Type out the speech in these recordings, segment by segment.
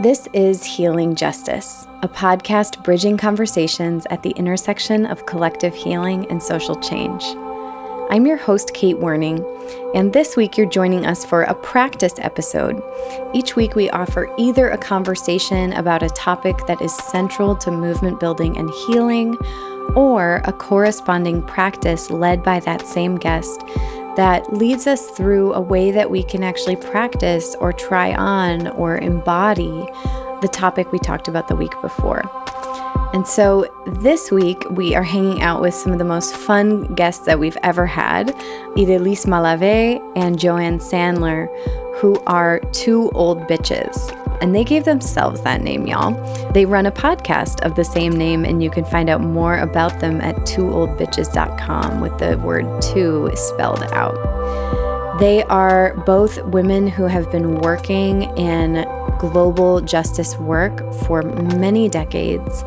This is Healing Justice, a podcast bridging conversations at the intersection of collective healing and social change. I'm your host, Kate Werning, and this week you're joining us for a practice episode. Each week we offer either a conversation about a topic that is central to movement building and healing, or a corresponding practice led by that same guest that leads us through a way that we can actually practice or try on or embody the topic we talked about the week before. And so this week, we are hanging out with some of the most fun guests that we've ever had Idelisse Malave and Joanne Sandler, who are two old bitches. And they gave themselves that name, y'all. They run a podcast of the same name, and you can find out more about them at twooldbitches.com with the word two spelled out. They are both women who have been working in global justice work for many decades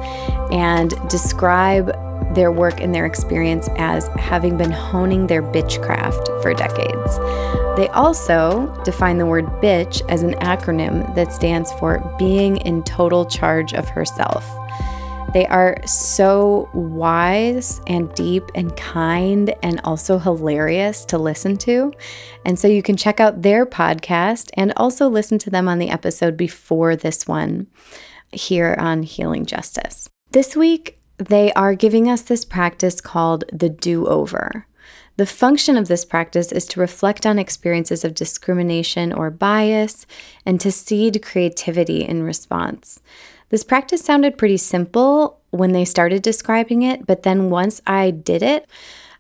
and describe their work and their experience as having been honing their bitchcraft for decades. They also define the word bitch as an acronym that stands for being in total charge of herself. They are so wise and deep and kind and also hilarious to listen to. And so you can check out their podcast and also listen to them on the episode before this one here on Healing Justice. This week, they are giving us this practice called the do over. The function of this practice is to reflect on experiences of discrimination or bias and to seed creativity in response. This practice sounded pretty simple when they started describing it, but then once I did it,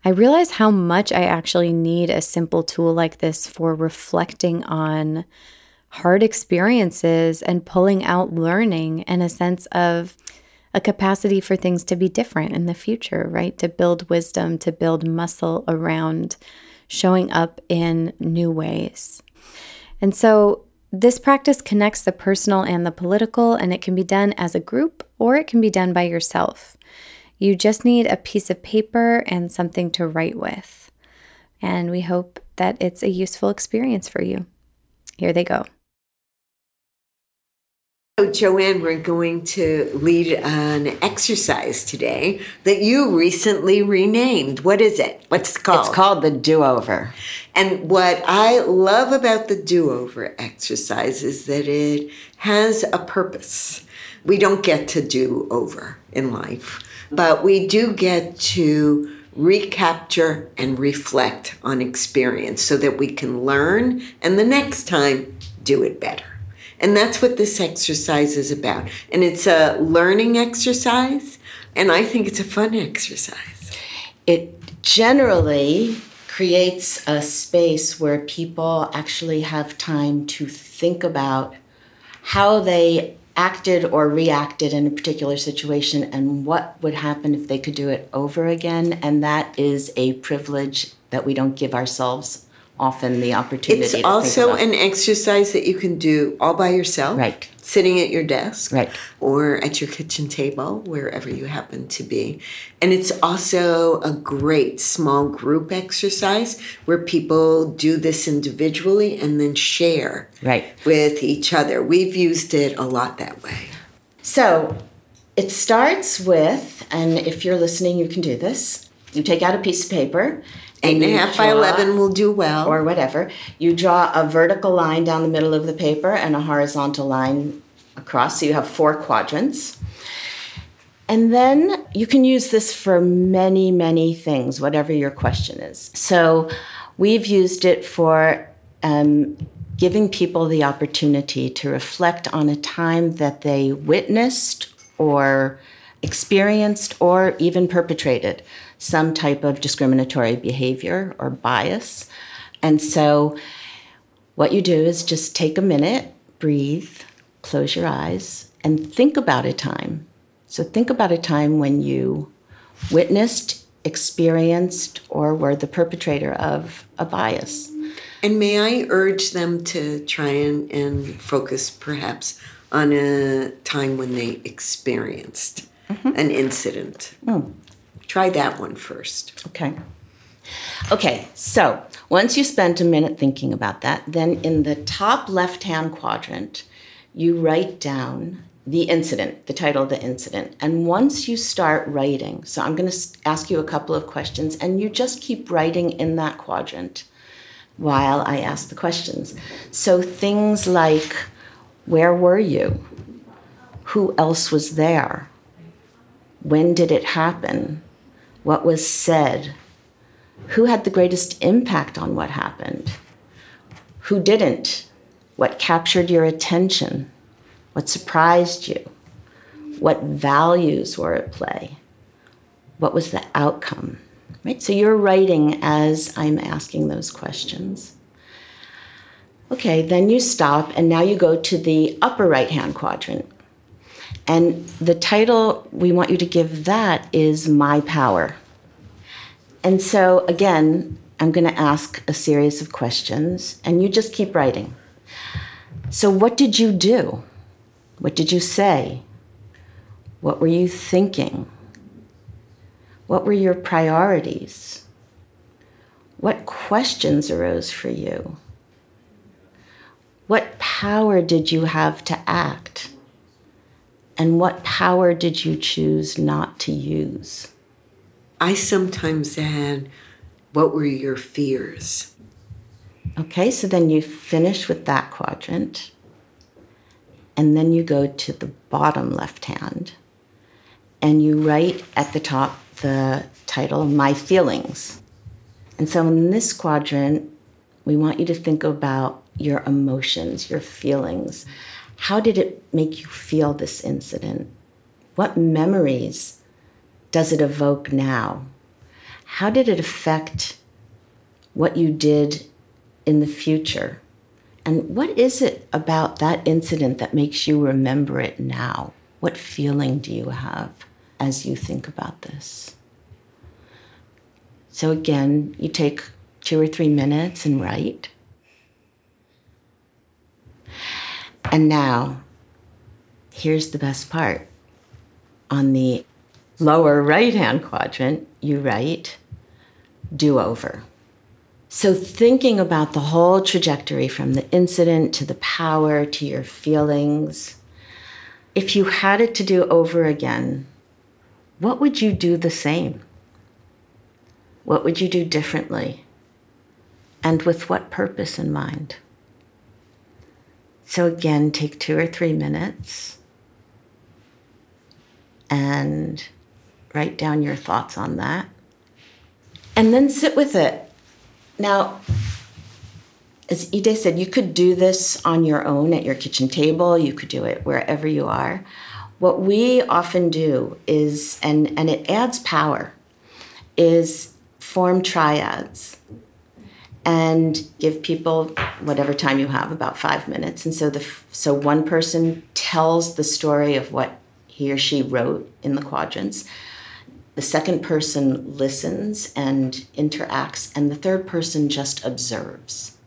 I realized how much I actually need a simple tool like this for reflecting on hard experiences and pulling out learning and a sense of a capacity for things to be different in the future, right? To build wisdom, to build muscle around showing up in new ways. And so this practice connects the personal and the political, and it can be done as a group or it can be done by yourself. You just need a piece of paper and something to write with. And we hope that it's a useful experience for you. Here they go. So, Joanne, we're going to lead an exercise today that you recently renamed. What is it? What's it called? It's called the do over. And what I love about the do over exercise is that it has a purpose. We don't get to do over in life, but we do get to recapture and reflect on experience so that we can learn and the next time do it better. And that's what this exercise is about. And it's a learning exercise, and I think it's a fun exercise. It generally creates a space where people actually have time to think about how they acted or reacted in a particular situation and what would happen if they could do it over again. And that is a privilege that we don't give ourselves often the opportunity. It's also an exercise that you can do all by yourself. Right. Sitting at your desk. Right. Or at your kitchen table, wherever you happen to be. And it's also a great small group exercise where people do this individually and then share right. with each other. We've used it a lot that way. So it starts with, and if you're listening, you can do this. You take out a piece of paper Eight and a half by 11 will do well. Or whatever. You draw a vertical line down the middle of the paper and a horizontal line across. So you have four quadrants. And then you can use this for many, many things, whatever your question is. So we've used it for um, giving people the opportunity to reflect on a time that they witnessed or experienced or even perpetrated some type of discriminatory behavior or bias. And so, what you do is just take a minute, breathe, close your eyes, and think about a time. So, think about a time when you witnessed, experienced, or were the perpetrator of a bias. And may I urge them to try and, and focus perhaps on a time when they experienced mm-hmm. an incident? Mm. Try that one first. Okay. Okay, so once you spent a minute thinking about that, then in the top left hand quadrant, you write down the incident, the title of the incident. And once you start writing, so I'm going to ask you a couple of questions, and you just keep writing in that quadrant while I ask the questions. So things like, where were you? Who else was there? When did it happen? What was said? Who had the greatest impact on what happened? Who didn't? What captured your attention? What surprised you? What values were at play? What was the outcome? Right? So you're writing as I'm asking those questions. Okay, then you stop and now you go to the upper right hand quadrant. And the title we want you to give that is My Power. And so again, I'm going to ask a series of questions and you just keep writing. So, what did you do? What did you say? What were you thinking? What were your priorities? What questions arose for you? What power did you have to act? And what power did you choose not to use? I sometimes add, What were your fears? Okay, so then you finish with that quadrant. And then you go to the bottom left hand and you write at the top the title, My Feelings. And so in this quadrant, we want you to think about your emotions, your feelings. How did it make you feel this incident? What memories does it evoke now? How did it affect what you did in the future? And what is it about that incident that makes you remember it now? What feeling do you have as you think about this? So, again, you take two or three minutes and write. And now, here's the best part. On the lower right hand quadrant, you write do over. So, thinking about the whole trajectory from the incident to the power to your feelings, if you had it to do over again, what would you do the same? What would you do differently? And with what purpose in mind? So, again, take two or three minutes and write down your thoughts on that. And then sit with it now, as Ide said, you could do this on your own at your kitchen table, you could do it wherever you are. What we often do is, and, and it adds power, is form triads and give people whatever time you have about five minutes and so the so one person tells the story of what he or she wrote in the quadrants the second person listens and interacts, and the third person just observes.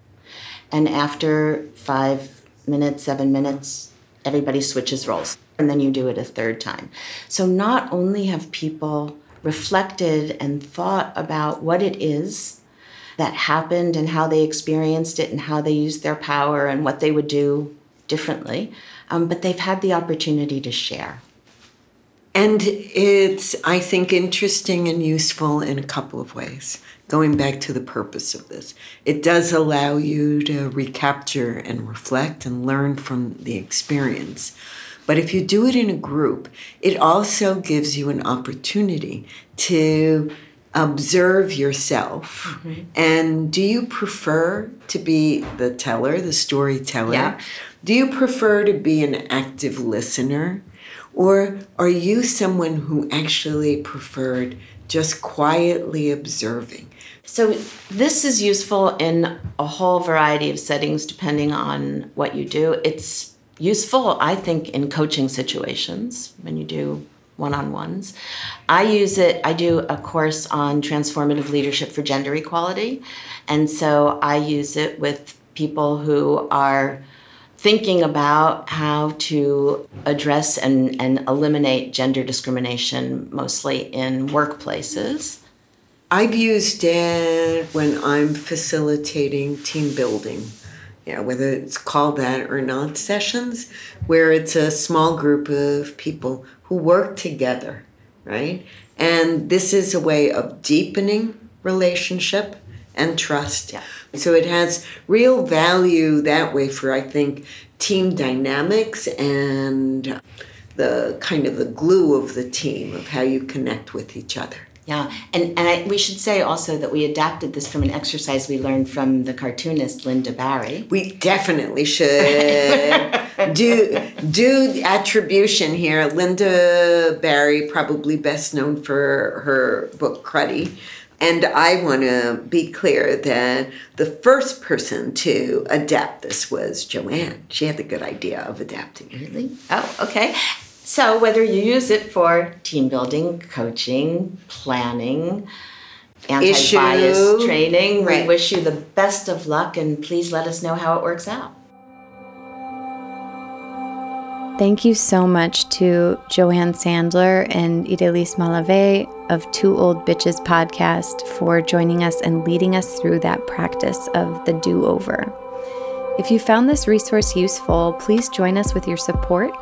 And after five minutes, seven minutes, everybody switches roles. And then you do it a third time. So not only have people reflected and thought about what it is that happened and how they experienced it and how they used their power and what they would do differently, um, but they've had the opportunity to share. And it's, I think, interesting and useful in a couple of ways. Going back to the purpose of this, it does allow you to recapture and reflect and learn from the experience. But if you do it in a group, it also gives you an opportunity to observe yourself. Mm-hmm. And do you prefer to be the teller, the storyteller? Yeah. Do you prefer to be an active listener? Or are you someone who actually preferred just quietly observing? So, this is useful in a whole variety of settings depending on what you do. It's useful, I think, in coaching situations when you do one on ones. I use it, I do a course on transformative leadership for gender equality. And so I use it with people who are thinking about how to address and, and eliminate gender discrimination, mostly in workplaces. I've used it when I'm facilitating team building yeah, whether it's called that or not, sessions, where it's a small group of people who work together, right? And this is a way of deepening relationship and trust. Yeah. So it has real value that way for, I think, team dynamics and the kind of the glue of the team of how you connect with each other. Yeah, and, and I, we should say also that we adapted this from an exercise we learned from the cartoonist Lynda Barry. We definitely should do do attribution here. Lynda Barry, probably best known for her book Cruddy. And I want to be clear that the first person to adapt this was Joanne. She had the good idea of adapting it. Really? Oh, okay. So, whether you use it for team building, coaching, planning, anti bias Issue. training, we wish you the best of luck and please let us know how it works out. Thank you so much to Joanne Sandler and Idelisse Malave of Two Old Bitches podcast for joining us and leading us through that practice of the do over. If you found this resource useful, please join us with your support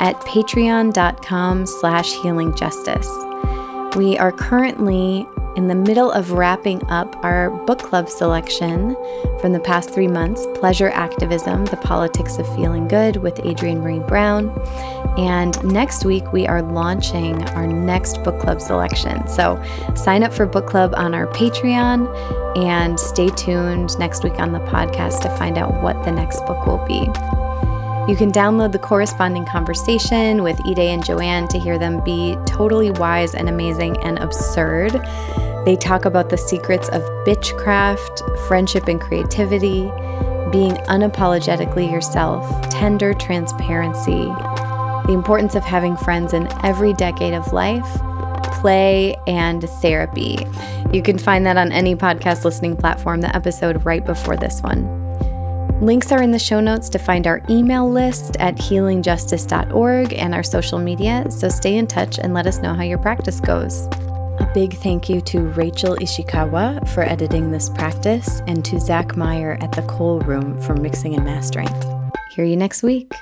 at patreon.com slash healingjustice. We are currently in the middle of wrapping up our book club selection from the past three months Pleasure Activism, The Politics of Feeling Good with Adrienne Maree Brown. And next week, we are launching our next book club selection. So sign up for book club on our Patreon and stay tuned next week on the podcast to find out what the next book will be. You can download the corresponding conversation with Ide and Joanne to hear them be totally wise and amazing and absurd. They talk about the secrets of bitchcraft, friendship and creativity, being unapologetically yourself, tender transparency, the importance of having friends in every decade of life, play, and therapy. You can find that on any podcast listening platform, the episode right before this one. Links are in the show notes to find our email list at healingjustice.org and our social media, so stay in touch and let us know how your practice goes. A big thank you to Rachel Ishikawa for editing this practice and to Zach Meyer at the Cole Room for mixing and mastering. Hear you next week.